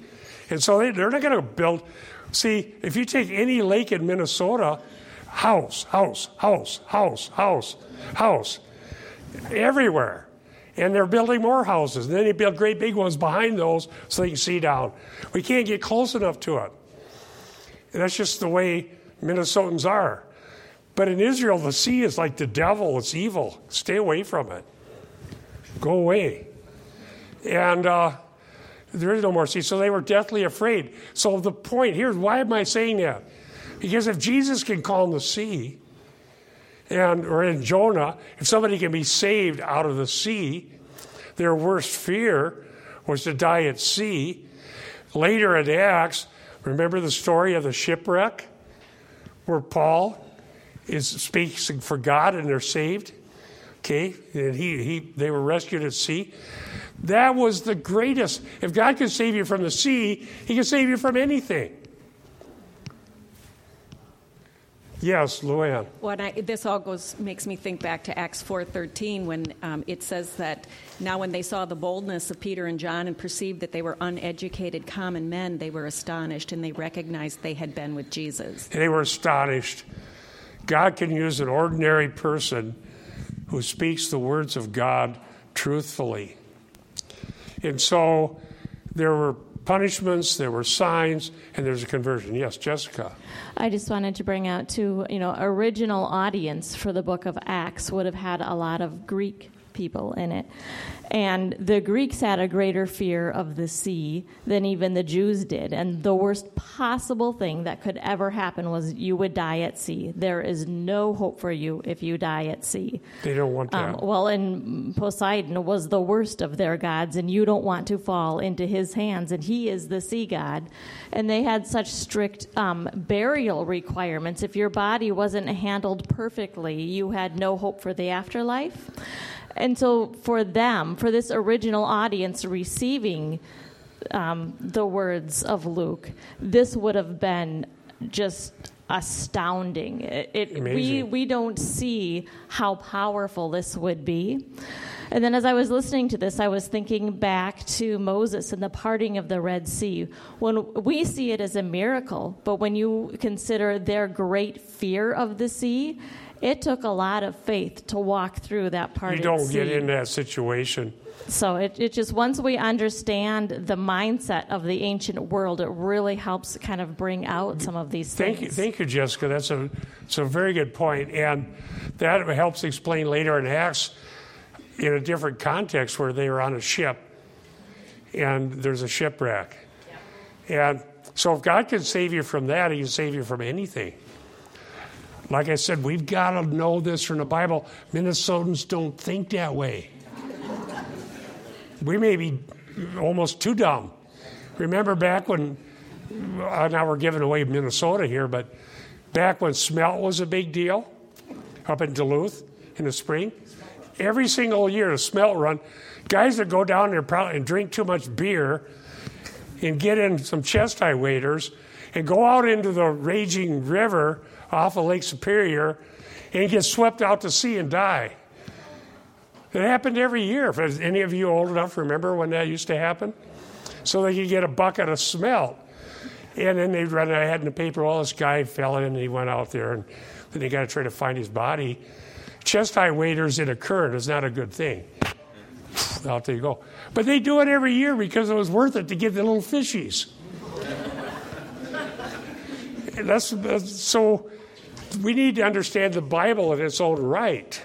And so they, they're not going to build. See, if you take any lake in Minnesota, house, house, house, house, house, house, everywhere. And they're building more houses. And then they build great big ones behind those so they can see down. We can't get close enough to it. And that's just the way Minnesotans are. But in Israel, the sea is like the devil, it's evil. Stay away from it. Go away. And uh, there is no more sea. So they were deathly afraid. So the point here, why am I saying that? Because if Jesus can calm the sea, and or in Jonah, if somebody can be saved out of the sea, their worst fear was to die at sea. Later in Acts, remember the story of the shipwreck where Paul is speaking for God and they're saved? Okay, and he, he they were rescued at sea. That was the greatest. If God can save you from the sea, he can save you from anything. Yes, Luann. When I, this all goes makes me think back to Acts four thirteen when um, it says that now when they saw the boldness of Peter and John and perceived that they were uneducated common men, they were astonished and they recognized they had been with Jesus. They were astonished. God can use an ordinary person who speaks the words of God truthfully. And so there were punishments, there were signs, and there's a conversion. Yes, Jessica. I just wanted to bring out too, you know, original audience for the book of Acts would have had a lot of Greek people in it. And the Greeks had a greater fear of the sea than even the Jews did. And the worst possible thing that could ever happen was you would die at sea. There is no hope for you if you die at sea. They don't want that. Um, well, and Poseidon was the worst of their gods, and you don't want to fall into his hands, and he is the sea god. And they had such strict um, burial requirements. If your body wasn't handled perfectly, you had no hope for the afterlife. And so, for them, for this original audience receiving um, the words of Luke, this would have been just astounding. It, it, we, we don't see how powerful this would be. And then as I was listening to this, I was thinking back to Moses and the parting of the Red Sea. When we see it as a miracle, but when you consider their great fear of the sea, it took a lot of faith to walk through that part. You don't get in that situation. So it, it just once we understand the mindset of the ancient world, it really helps kind of bring out some of these things. Thank you, thank you, Jessica. That's a, a very good point, and that helps explain later in Acts in a different context where they were on a ship, and there's a shipwreck, and so if God can save you from that, He can save you from anything. Like I said, we've got to know this from the Bible. Minnesotans don't think that way. We may be almost too dumb. Remember back when, uh, now we're giving away Minnesota here, but back when smelt was a big deal up in Duluth in the spring, every single year, the smelt run, guys that go down there probably and drink too much beer and get in some chest high waders and go out into the raging river off of Lake Superior and get swept out to sea and die. It happened every year. If any of you old enough remember when that used to happen? So they could get a bucket of smelt. And then they'd run ahead in the paper, well, this guy fell in and he went out there and then they got to try to find his body. Chest high waders in a current is not a good thing. Out there you go. But they do it every year because it was worth it to get the little fishies. [LAUGHS] That's, that's so we need to understand the Bible in its own right.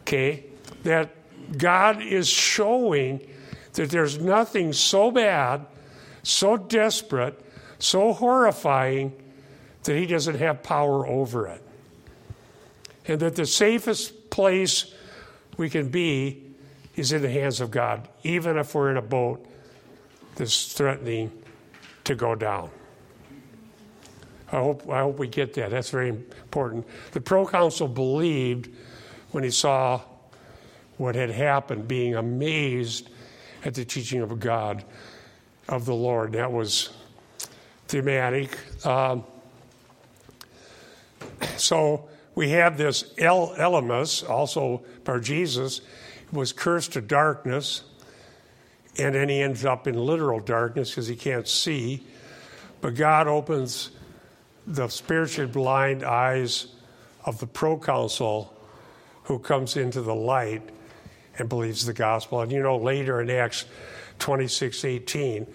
Okay? That God is showing that there's nothing so bad, so desperate, so horrifying that He doesn't have power over it. And that the safest place we can be is in the hands of God, even if we're in a boat that's threatening to go down. I hope, I hope we get that. That's very important. The proconsul believed when he saw what had happened, being amazed at the teaching of God, of the Lord. That was thematic. Um, so we have this El- Elymas, also Bar Jesus, was cursed to darkness, and then he ends up in literal darkness because he can't see. But God opens the spiritually blind eyes of the proconsul who comes into the light and believes the gospel. And you know, later in Acts 26 18,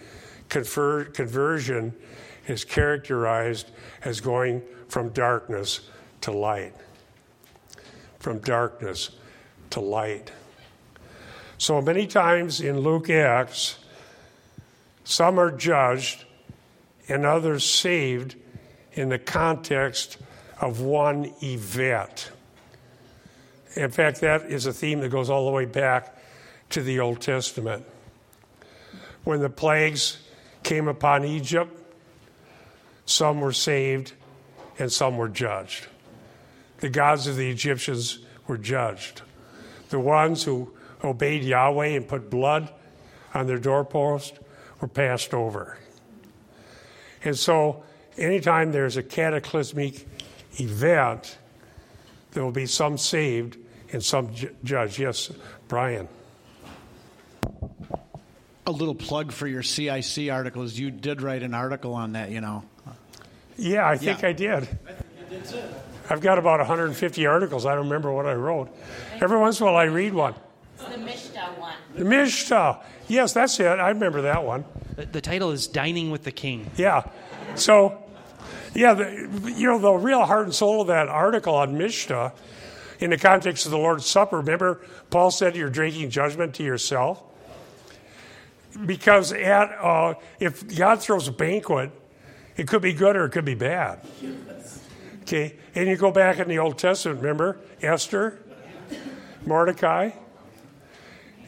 conver- conversion is characterized as going from darkness to light. From darkness to light. So many times in Luke Acts, some are judged and others saved in the context of one event. In fact, that is a theme that goes all the way back to the Old Testament. When the plagues came upon Egypt, some were saved and some were judged. The gods of the Egyptians were judged. The ones who obeyed Yahweh and put blood on their doorpost were passed over. And so, anytime there's a cataclysmic event, there will be some saved and some ju- judged. Yes, Brian. A little plug for your CIC articles. You did write an article on that, you know. Yeah, I think Yeah. I did. I've got about 150 articles. I don't remember what I wrote. Every once in a while, I read one. It's the Mishnah one. The Mishteh. Yes, that's it. I remember that one. The, the title is Dining with the King. Yeah. So, yeah, the, you know, the real heart and soul of that article on Mishteh, in the context of the Lord's Supper, remember Paul said you're drinking judgment to yourself? Because at, uh, if God throws a banquet, it could be good or it could be bad. Okay, and you go back in the Old Testament, remember Esther, Mordecai,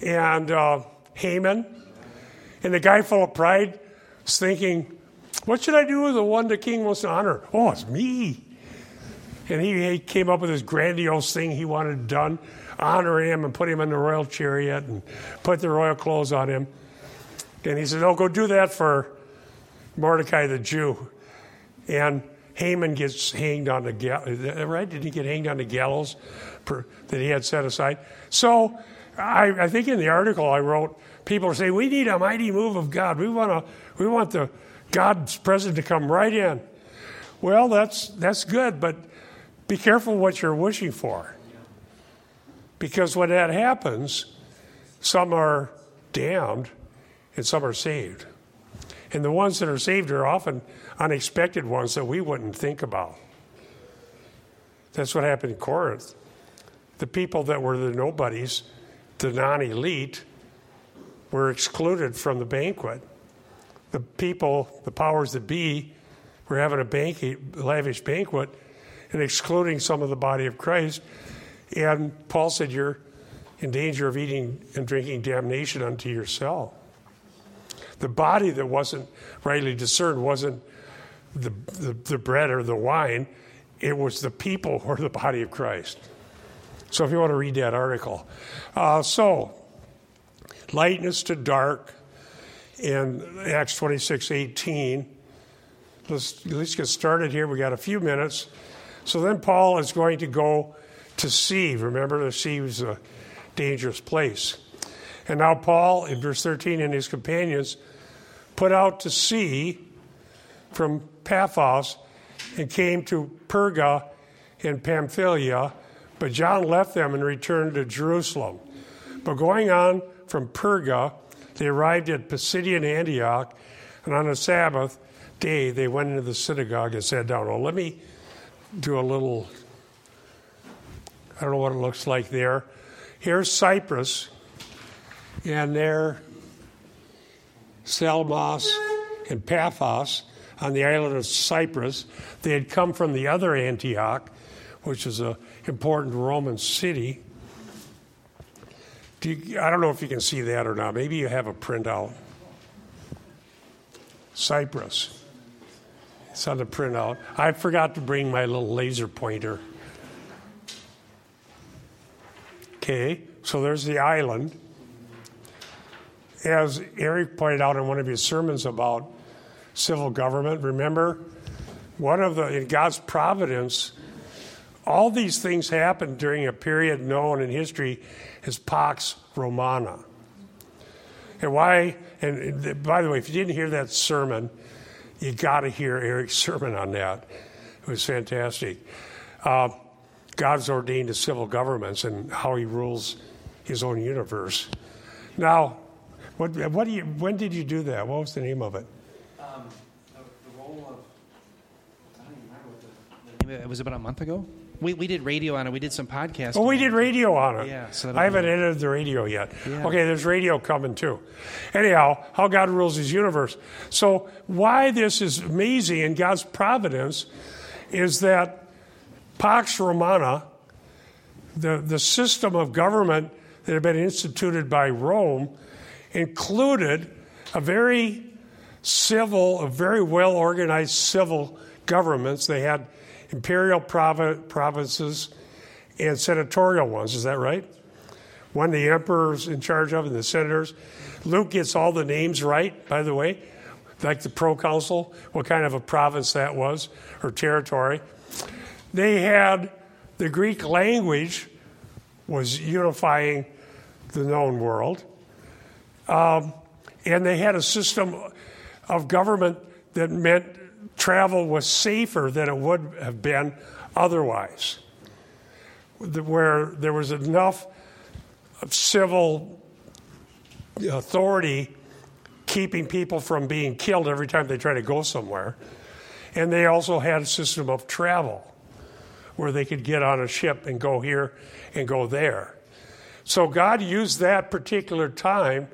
and uh, Haman, and the guy full of pride is thinking, "What should I do with the one the king wants to honor? Oh, it's me." And he, he came up with this grandiose thing he wanted done, honor him and put him in the royal chariot and put the royal clothes on him. And he said, "Oh, go do that for Mordecai the Jew." And Haman gets hanged on the gallows, right? Did he get hanged on the gallows per, that he had set aside? So I, I, think in the article I wrote, people are saying, we need a mighty move of God. We want, to, we want the God's presence to come right in. Well, that's, that's good, but be careful what you're wishing for. Because when that happens, some are damned and some are saved. And the ones that are saved are often unexpected ones that we wouldn't think about. That's what happened in Corinth. The people that were the nobodies, the non elite, were excluded from the banquet. The people, the powers that be, were having a banquet, lavish banquet and excluding some of the body of Christ. And Paul said, You're in danger of eating and drinking damnation unto yourself. The body that wasn't rightly discerned wasn't the, the, the bread or the wine, it was the people or the body of Christ. So if you want to read that article. Uh, so, lightness to dark in Acts 26 18. Let's, let's get started here. We got a few minutes. So then Paul is going to go to sea. Remember, the sea was a dangerous place. And now Paul, in verse 13, and his companions put out to sea from Paphos and came to Perga in Pamphylia, but John left them and returned to Jerusalem. But going on from Perga, they arrived at Pisidian Antioch, and on a Sabbath day they went into the synagogue and sat down. Well, let me do a little, I don't know what it looks like there. Here's Cyprus, and there Salamis and Paphos on the island of Cyprus. They had come from the other Antioch, which is an important Roman city. Do you, I don't know if you can see that or not. Maybe you have a printout. Cyprus. It's on the printout. I forgot to bring my little laser pointer. Okay, so there's the island. As Eric pointed out in one of his sermons about civil government. Remember, one of the, in God's providence, all these things happened during a period known in history as Pax Romana. And why, and by the way, if you didn't hear that sermon, you got to hear Eric's [LAUGHS] sermon on that. It was fantastic. Uh, God's ordained to civil governments and how he rules his own universe. Now, what, what do you, when did you do that? What was the name of it? the role of. It was about a month ago. We, we did radio on it. We did some podcasts. Oh, we did radio on it. Yeah, so I haven't edited the radio yet. Yeah. Okay, there's radio coming too. Anyhow, how God rules His universe. So why this is amazing in God's providence is that Pax Romana, the the system of government that had been instituted by Rome, included a very civil, a very well organized civil governments. They had imperial provinces and senatorial ones. Is that right? One the emperor's in charge of and the senators. Luke gets all the names right, by the way, like the proconsul, what kind of a province that was or territory. They had the Greek language was unifying the known world. Um, and they had a system of government that meant travel was safer than it would have been otherwise, where there was enough of civil authority keeping people from being killed every time they try to go somewhere. And they also had a system of travel where they could get on a ship and go here and go there. So God used that particular time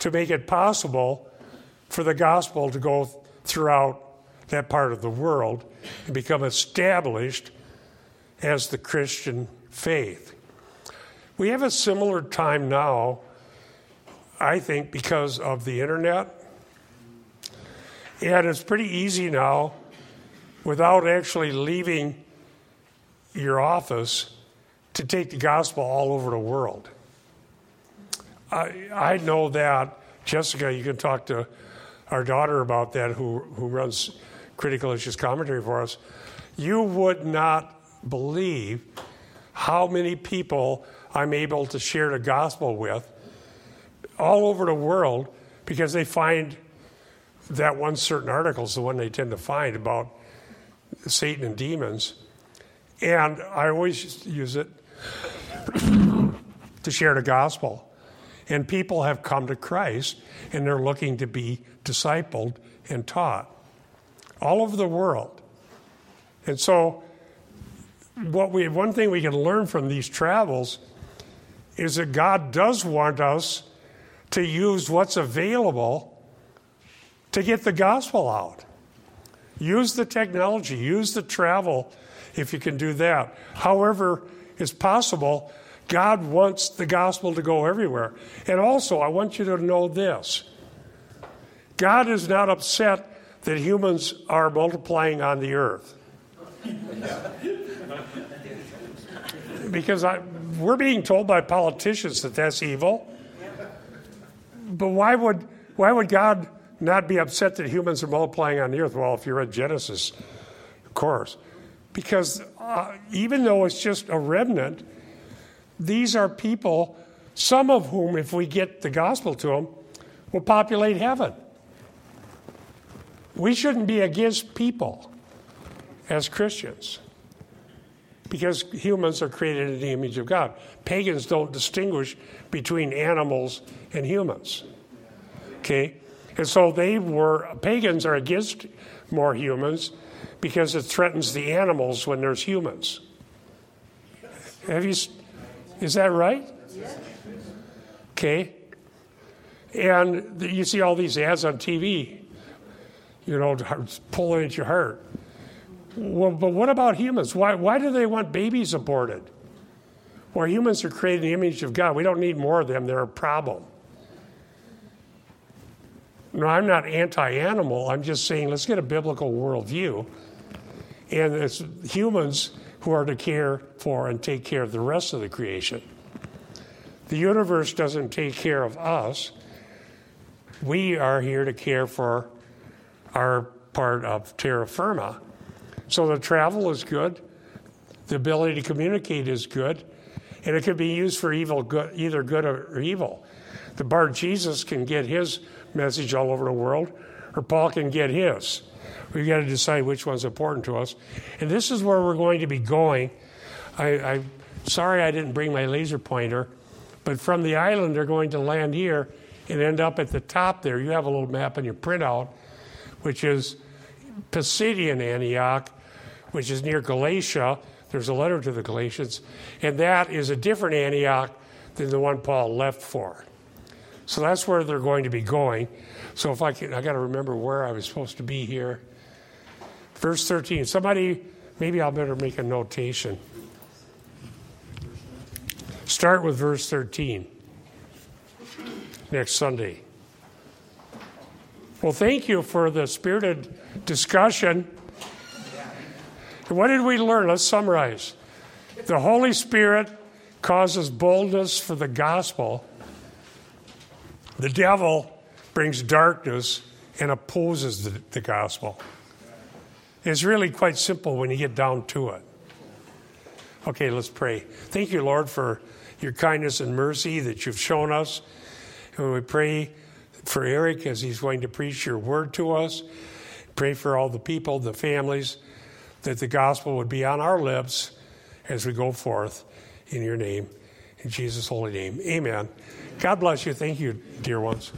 to make it possible for the gospel to go throughout that part of the world and become established as the Christian faith. We have a similar time now, I think, because of the internet. And it's pretty easy now, without actually leaving your office, to take the gospel all over the world. I, I know that. Jessica, you can talk to our daughter about that, who, who runs critical issues commentary for us. You would not believe how many people I'm able to share the gospel with all over the world because they find that one certain article is the one they tend to find about Satan and demons. And I always use it to share the gospel. And people have come to Christ and they're looking to be discipled and taught all over the world. And so, what we, one thing we can learn from these travels is that God does want us to use what's available to get the gospel out. Use the technology, use the travel if you can do that. However, it's possible, God wants the gospel to go everywhere. And also, I want you to know this God is not upset that humans are multiplying on the earth. because I, we're being told by politicians that that's evil. But why would, why would God not be upset that humans are multiplying on the earth? Well, if you read Genesis, of course. Because uh, even though it's just a remnant, these are people, some of whom, if we get the gospel to them, will populate heaven. We shouldn't be against people as Christians because humans are created in the image of God. Pagans don't distinguish between animals and humans. Okay? And so they were, pagans are against more humans because it threatens the animals when there's humans. Have you, is that right? Okay. And you see all these ads on TV, you know, pulling at your heart. Well, but what about humans? Why, why do they want babies aborted? Well, humans are created in the image of God. We don't need more of them, they're a problem. No, I'm not anti animal. I'm just saying let's get a biblical worldview. And it's humans who are to care for and take care of the rest of the creation. The universe doesn't take care of us. We are here to care for our part of terra firma. So the travel is good, the ability to communicate is good, and it can be used for evil, good, either good or evil. The Bar Jesus can get his message all over the world, or Paul can get his. We've got to decide which one's important to us. And this is where we're going to be going. I, I'm sorry I didn't bring my laser pointer, but from the island, they're going to land here and end up at the top there. You have a little map in your printout, which is Pisidian Antioch, which is near Galatia. There's a letter to the Galatians, and that is a different Antioch than the one Paul left for. So that's where they're going to be going. So if I can, I got to remember where I was supposed to be here. Verse 13. Somebody, maybe I'll better make a notation. Start with verse 13 next Sunday. Well, thank you for the spirited discussion. What did we learn? Let's summarize. The Holy Spirit causes boldness for the gospel. The devil brings darkness and opposes the, the gospel. It's really quite simple when you get down to it. Okay, let's pray. Thank you, Lord, for your kindness and mercy that you've shown us. And we pray for Eric as he's going to preach your word to us. Pray for all the people, the families, that the gospel would be on our lips as we go forth in your name. In Jesus' holy name, amen. God bless you. Thank you, dear ones.